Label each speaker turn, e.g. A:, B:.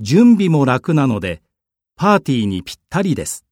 A: 準備も楽なので、パーティーにぴったりです。